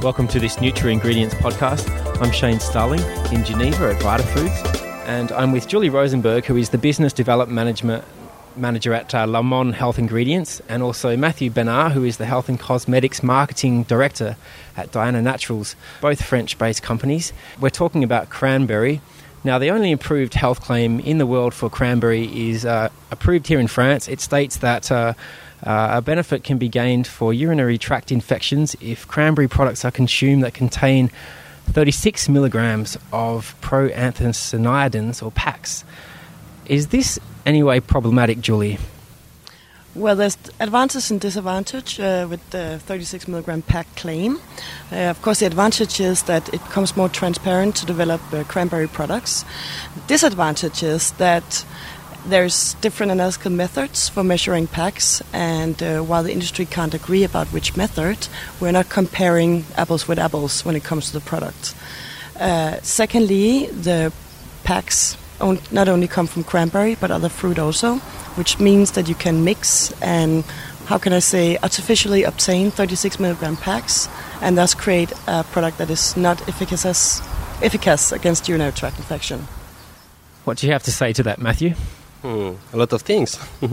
Welcome to this NutraIngredients podcast. I'm Shane Starling in Geneva at Vitafoods, and I'm with Julie Rosenberg, who is the Business Development Management Manager at uh, Lamon Health Ingredients, and also Matthew Benard, who is the Health and Cosmetics Marketing Director at Diana Naturals, both French based companies. We're talking about cranberry. Now, the only improved health claim in the world for cranberry is uh, approved here in France. It states that uh, uh, a benefit can be gained for urinary tract infections if cranberry products are consumed that contain 36 milligrams of proanthocyanidins or PACs. Is this anyway problematic, Julie? Well, there's advantage and disadvantage uh, with the 36 milligram PAC claim. Uh, of course, the advantage is that it becomes more transparent to develop uh, cranberry products. Disadvantage is that there's different analytical methods for measuring PACs, and uh, while the industry can't agree about which method, we're not comparing apples with apples when it comes to the product. Uh, secondly, the PACs on, not only come from cranberry but other fruit also, which means that you can mix and how can I say artificially obtain 36 milligram PACs and thus create a product that is not efficacious, efficacious against urinary tract infection. What do you have to say to that, Matthew? Hmm, a lot of things.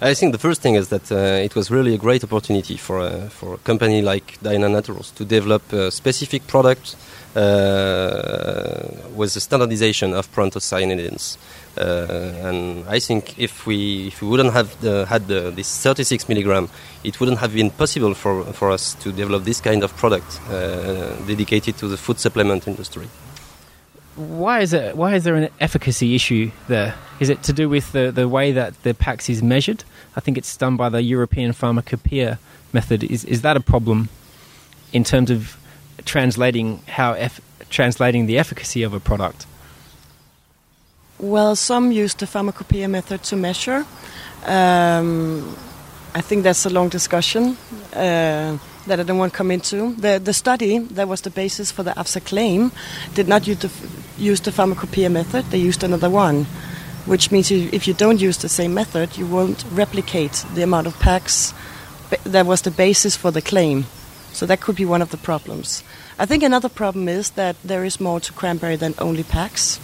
I think the first thing is that uh, it was really a great opportunity for a, for a company like Diana Naturals to develop a specific product uh, with the standardization of proanthocyanidins. Uh, and I think if we if we wouldn't have the, had the, this 36 milligram, it wouldn't have been possible for, for us to develop this kind of product uh, dedicated to the food supplement industry why is it? Why is there an efficacy issue there? Is it to do with the, the way that the PACs is measured? I think it's done by the European Pharmacopoeia method. Is is that a problem in terms of translating how translating the efficacy of a product? Well, some use the pharmacopoeia method to measure. Um, I think that's a long discussion. Uh, that I don't want to come into. The, the study that was the basis for the AFSSA claim did not use the, use the pharmacopoeia method, they used another one, which means you, if you don't use the same method, you won't replicate the amount of PACs that was the basis for the claim. So that could be one of the problems. I think another problem is that there is more to cranberry than only PACs.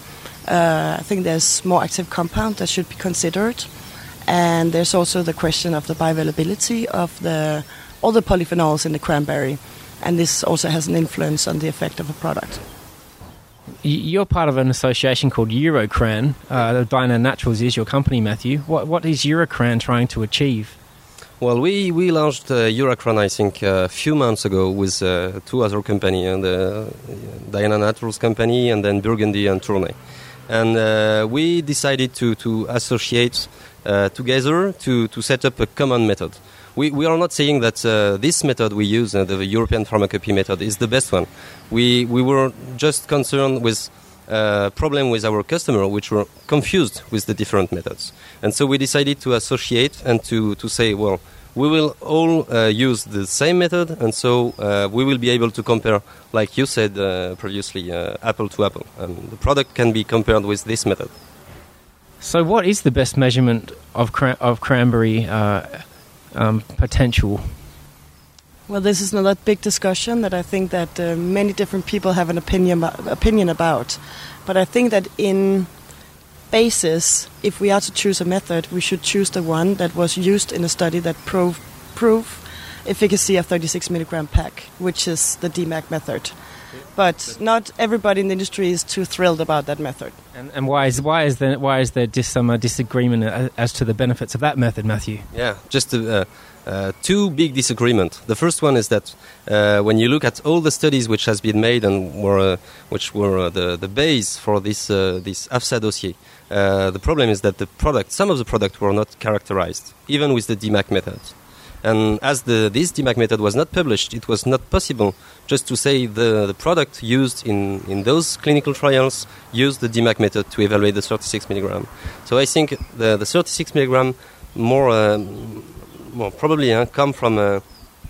Uh, I think there's more active compound that should be considered. And there's also the question of the bioavailability of the all the polyphenols in the cranberry, and this also has an influence on the effect of a product. You're part of an association called Eurocran. Uh, Diana Naturals is your company, Matthew. What, what is Eurocran trying to achieve? Well, we, we launched uh, Eurocran, I think, a few months ago with uh, two other companies, uh, the Diana Naturals company and then Burgundy and Tournay. And uh, we decided to, to associate uh, together to, to set up a common method we, we are not saying that uh, this method we use, uh, the European pharmacopy method, is the best one. We, we were just concerned with a uh, problem with our customer, which were confused with the different methods. And so we decided to associate and to, to say, well, we will all uh, use the same method, and so uh, we will be able to compare, like you said uh, previously, apple to apple. Um, the product can be compared with this method. So, what is the best measurement of, of cranberry um, potential? Well, this is another big discussion that I think that uh, many different people have an opinion opinion about. But I think that in basis, if we are to choose a method, we should choose the one that was used in a study that prove prove efficacy of 36 milligram PAC, which is the DMAC method but not everybody in the industry is too thrilled about that method. And, and why is why is there why is there dis, some uh, disagreement as to the benefits of that method, Matthew? Yeah, just uh, uh, two big disagreement. The first one is that uh, when you look at all the studies which has been made and were uh, which were uh, the the base for this this AFSSA dossier, the problem is that the product, some of the products were not characterized, even with the DMAC method. And as the, this DMAC method was not published, it was not possible just to say the, the product used in, in those clinical trials used the DMAC method to evaluate the 36 milligram. So I think the, the 36 milligram more, uh, more probably uh, come from uh,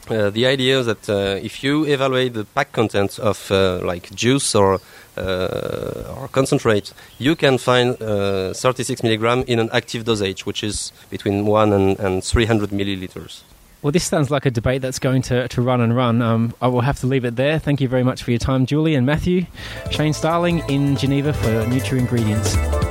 uh, the idea that uh, if you evaluate the PAC content of uh, like juice or or concentrate, you can find 36 milligram in an active dosage, which is between one and, and 300 milliliters. Well, this sounds like a debate that's going to, to run and run. Um, I will have to leave it there. Thank you very much for your time, Julie and Matthew. Shane Starling in Geneva for NutraIngredients.